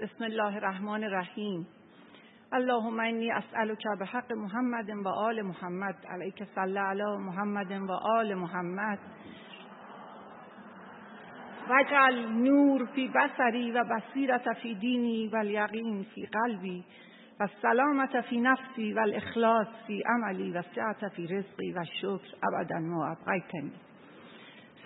بسم الله الرحمن الرحیم. اللهم انی اسألک به حق محمد و آل محمد. علیک صلی علی محمد و آل محمد. وجعل نور فی بصری و بصیرت فی دینی و الیقین فی قلبی و سلامت فی نفسی و الاخلاص فی عملی و سعت فی رزقی و شکر ابدا ما ابقیتنی.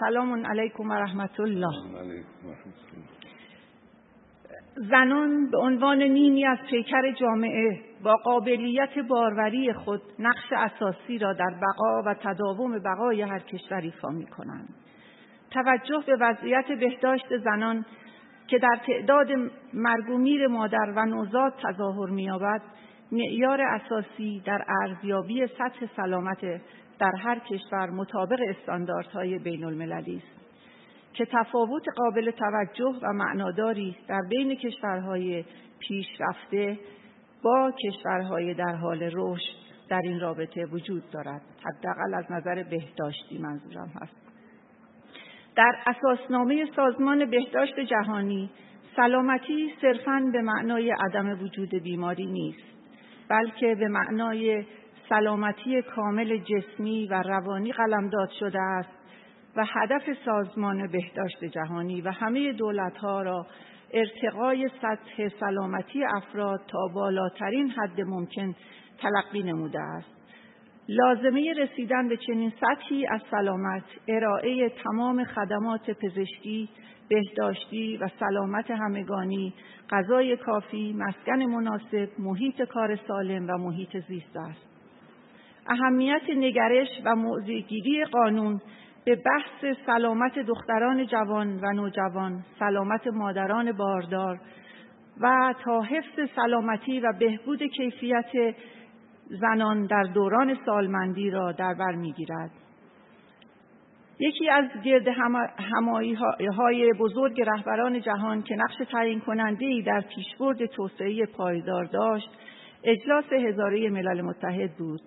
سلام علیکم و رحمت الله. زنان به عنوان نیمی از پیکر جامعه با قابلیت باروری خود نقش اساسی را در بقا و تداوم بقای هر کشور ایفا می کنند. توجه به وضعیت بهداشت زنان که در تعداد مرگومیر مادر و نوزاد تظاهر می‌یابد معیار اساسی در ارزیابی سطح سلامت در هر کشور مطابق استانداردهای بین المللی است که تفاوت قابل توجه و معناداری در بین کشورهای پیشرفته با کشورهای در حال رشد در این رابطه وجود دارد. حداقل از نظر بهداشتی منظورم هست. در اساسنامه سازمان بهداشت جهانی سلامتی صرفاً به معنای عدم وجود بیماری نیست بلکه به معنای سلامتی کامل جسمی و روانی قلمداد شده است. و هدف سازمان بهداشت جهانی و همه دولتها را ارتقای سطح سلامتی افراد تا بالاترین حد ممکن تلقی نموده است. لازمه رسیدن به چنین سطحی از سلامت ارائه تمام خدمات پزشکی، بهداشتی و سلامت همگانی، غذای کافی، مسکن مناسب، محیط کار سالم و محیط زیست است. اهمیت نگرش و موضعگیری قانون به بحث سلامت دختران جوان و نوجوان، سلامت مادران باردار و تا حفظ سلامتی و بهبود کیفیت زنان در دوران سالمندی را در بر می‌گیرد. یکی از گرد همایی های بزرگ رهبران جهان که نقش تعیین کننده ای در پیشبرد توسعه پایدار داشت، اجلاس هزاره ملل متحد بود.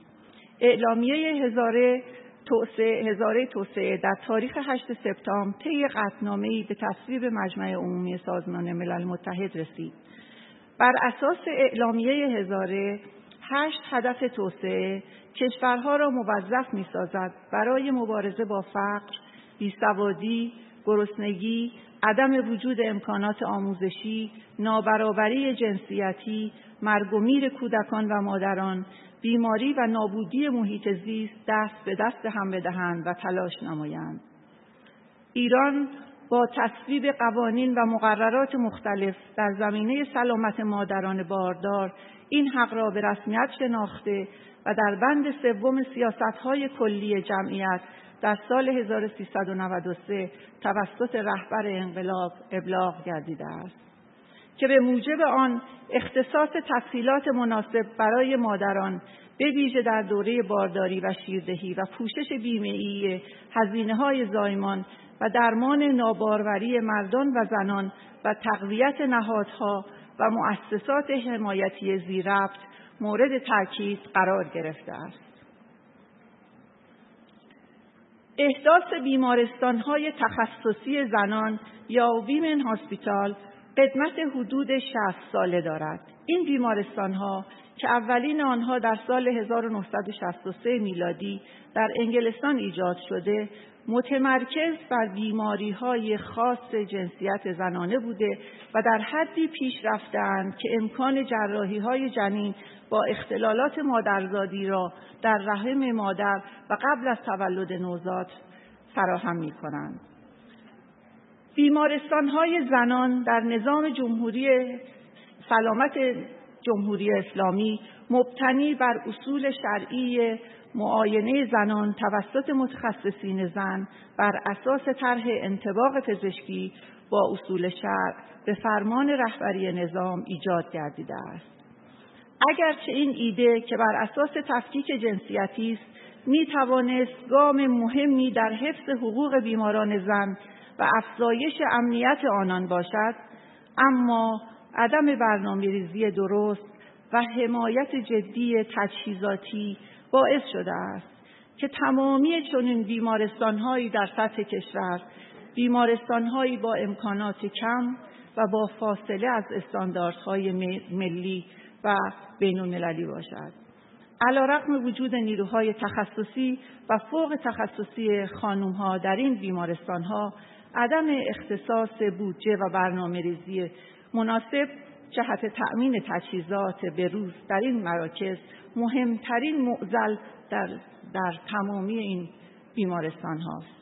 اعلامیه هزاره توسعه هزاره توسعه در تاریخ 8 سپتامبر طی قطعنامه‌ای به تصویب مجمع عمومی سازمان ملل متحد رسید. بر اساس اعلامیه هزاره هشت هدف توسعه کشورها را موظف می‌سازد برای مبارزه با فقر، بیسوادی، گرسنگی، عدم وجود امکانات آموزشی، نابرابری جنسیتی، مرگ و میر کودکان و مادران، بیماری و نابودی محیط زیست دست به دست هم بدهند و تلاش نمایند. ایران با تصویب قوانین و مقررات مختلف در زمینه سلامت مادران باردار این حق را به رسمیت شناخته و در بند سوم سیاستهای کلی جمعیت در سال 1393 توسط رهبر انقلاب ابلاغ گردیده است که به موجب آن اختصاص تسهیلات مناسب برای مادران به ویژه در دوره بارداری و شیردهی و پوشش بیمهای هزینه های زایمان و درمان ناباروری مردان و زنان و تقویت نهادها و مؤسسات حمایتی زیربط مورد تاکید قرار گرفته است. احداث بیمارستانهای تخصصی زنان یا ویمن هاسپیتال قدمت حدود 60 ساله دارد. این بیمارستانها که اولین آنها در سال 1963 میلادی در انگلستان ایجاد شده متمرکز بر بیماری های خاص جنسیت زنانه بوده و در حدی پیش رفتند که امکان جراحی های جنین با اختلالات مادرزادی را در رحم مادر و قبل از تولد نوزاد فراهم می کنند. بیمارستان های زنان در نظام جمهوری سلامت جمهوری اسلامی مبتنی بر اصول شرعی معاینه زنان توسط متخصصین زن بر اساس طرح انتباق پزشکی با اصول شرع به فرمان رهبری نظام ایجاد گردیده است. اگرچه این ایده که بر اساس تفکیک جنسیتی است می توانست گام مهمی در حفظ حقوق بیماران زن و افزایش امنیت آنان باشد اما عدم برنامه ریزی درست و حمایت جدی تجهیزاتی باعث شده است که تمامی چنین بیمارستانهایی در سطح کشور بیمارستانهایی با امکانات کم و با فاصله از استانداردهای ملی و بین المللی باشد. علا رقم وجود نیروهای تخصصی و فوق تخصصی خانومها در این بیمارستانها عدم اختصاص بودجه و برنامه ریزی مناسب جهت تأمین تجهیزات به روز در این مراکز مهمترین معزل در, در تمامی این بیمارستان هاست.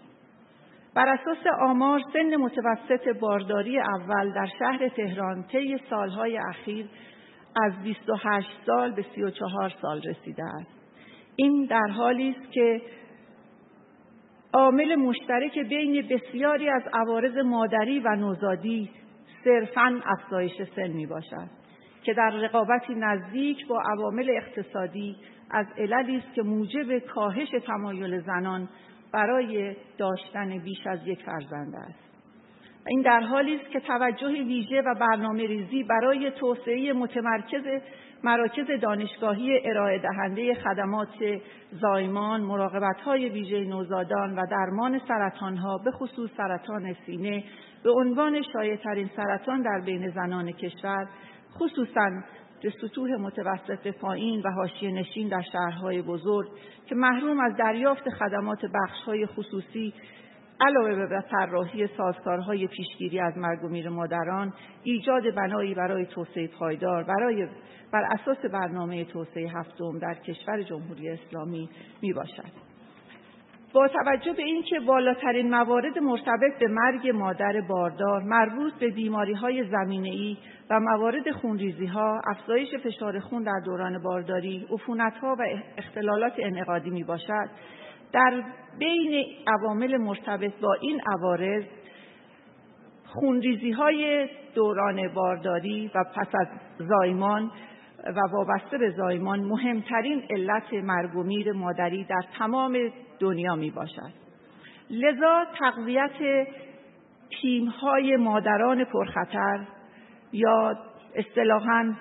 بر اساس آمار سن متوسط بارداری اول در شهر تهران طی سالهای اخیر از 28 سال به 34 سال رسیده است. این در حالی است که عامل مشترک بین بسیاری از عوارض مادری و نوزادی صرفاً افزایش سن می باشد که در رقابتی نزدیک با عوامل اقتصادی از عللی است که موجب کاهش تمایل زنان برای داشتن بیش از یک فرزند است. این در حالی است که توجه ویژه و برنامه ریزی برای توسعه متمرکز مراکز دانشگاهی ارائه دهنده خدمات زایمان، مراقبت های ویژه نوزادان و درمان سرطان ها به خصوص سرطان سینه به عنوان شایعترین سرطان در بین زنان کشور خصوصا به سطوح متوسط پایین و حاشیه نشین در شهرهای بزرگ که محروم از دریافت خدمات بخشهای خصوصی علاوه به طراحی سازکارهای پیشگیری از مرگ و میر مادران ایجاد بنایی برای توسعه پایدار برای بر اساس برنامه توسعه هفتم در کشور جمهوری اسلامی می باشد. با توجه به اینکه بالاترین موارد مرتبط به مرگ مادر باردار مربوط به بیماری های زمینه ای و موارد خونریزی ها، افزایش فشار خون در دوران بارداری، عفونت ها و اختلالات انعقادی می باشد، در بین عوامل مرتبط با این عوارض خونریزی های دوران بارداری و پس از زایمان و وابسته به زایمان مهمترین علت مرگ و میر مادری در تمام دنیا می باشد. لذا تقویت های مادران پرخطر یا اصطلاحاً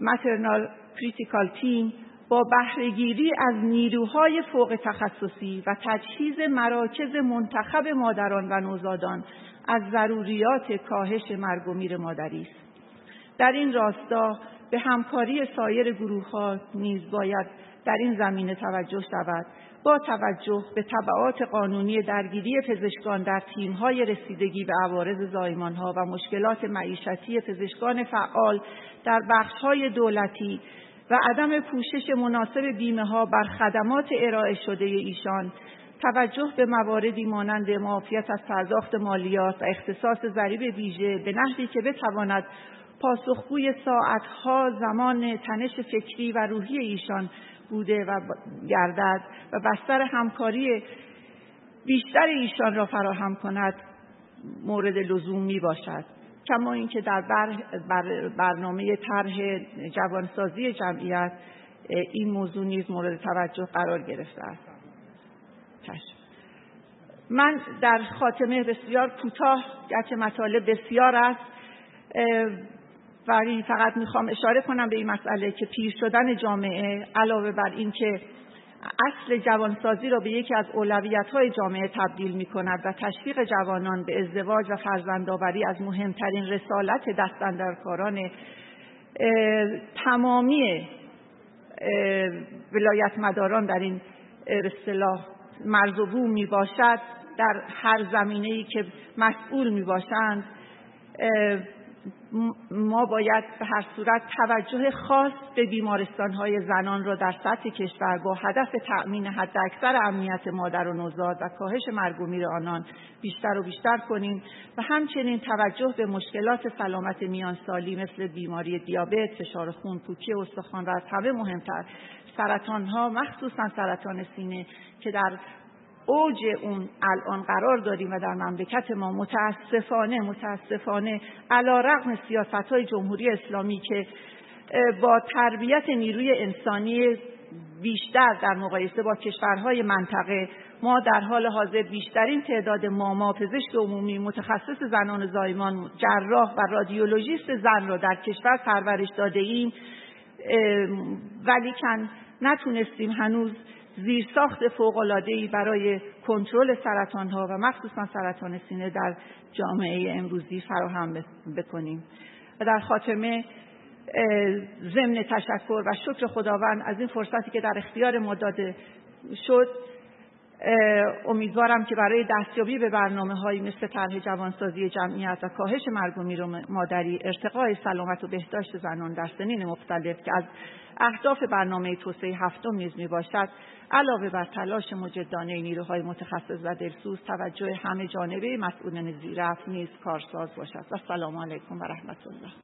maternal کریتیکال تیم با بهرهگیری از نیروهای فوق تخصصی و تجهیز مراکز منتخب مادران و نوزادان از ضروریات کاهش مرگ و میر مادری است. در این راستا به همکاری سایر گروه ها نیز باید در این زمینه توجه شود با توجه به طبعات قانونی درگیری پزشکان در تیم‌های رسیدگی به عوارض زایمانها و مشکلات معیشتی پزشکان فعال در بخش‌های دولتی و عدم پوشش مناسب بیمه ها بر خدمات ارائه شده ایشان. توجه به مواردی مانند معافیت از پرداخت مالیات و اختصاص ضریب ویژه به نحوی که بتواند پاسخگوی ساعتها زمان تنش فکری و روحی ایشان بوده و گردد و بستر همکاری بیشتر ایشان را فراهم کند مورد لزوم می باشد کما اینکه در بر بر برنامه طرح جوانسازی جمعیت این موضوع نیز مورد توجه قرار گرفته است. من در خاتمه بسیار کوتاه گرچه مطالب بسیار است ولی فقط می‌خوام اشاره کنم به این مسئله که پیر شدن جامعه علاوه بر اینکه اصل جوانسازی را به یکی از اولویت های جامعه تبدیل می کند و تشویق جوانان به ازدواج و فرزندآوری از مهمترین رسالت دستندرکاران تمامی ولایت مداران در این اصطلاح مرز و می باشد در هر زمینه ای که مسئول می باشند ما باید به هر صورت توجه خاص به بیمارستانهای زنان را در سطح کشور با هدف تأمین حداکثر امنیت مادر و نوزاد و کاهش مرگ و میر آنان بیشتر و بیشتر کنیم و همچنین توجه به مشکلات سلامت میانسالی مثل بیماری دیابت، فشار خون، پوکی استخوان و از همه مهمتر سرطانها مخصوصا سرطان سینه که در اوج اون الان قرار داریم و در مملکت ما متاسفانه متاسفانه علا رقم سیاست های جمهوری اسلامی که با تربیت نیروی انسانی بیشتر در مقایسه با کشورهای منطقه ما در حال حاضر بیشترین تعداد ماما پزشک عمومی متخصص زنان زایمان جراح و رادیولوژیست زن را در کشور پرورش داده ایم ولیکن نتونستیم هنوز زیرساخت فوق‌العاده‌ای برای کنترل سرطانها و مخصوصا سرطان سینه در جامعه امروزی فراهم بکنیم. و در خاتمه ضمن تشکر و شکر خداوند از این فرصتی که در اختیار ما داده شد امیدوارم که برای دستیابی به برنامه هایی مثل طرح جوانسازی جمعیت و کاهش و مادری ارتقای سلامت و بهداشت زنان در سنین مختلف که از اهداف برنامه توسعه هفتم نیز می باشد علاوه بر تلاش مجدانه نیروهای متخصص و دلسوز توجه همه جانبه مسئولین زیرفت نیز کارساز باشد. و سلام علیکم و رحمت الله.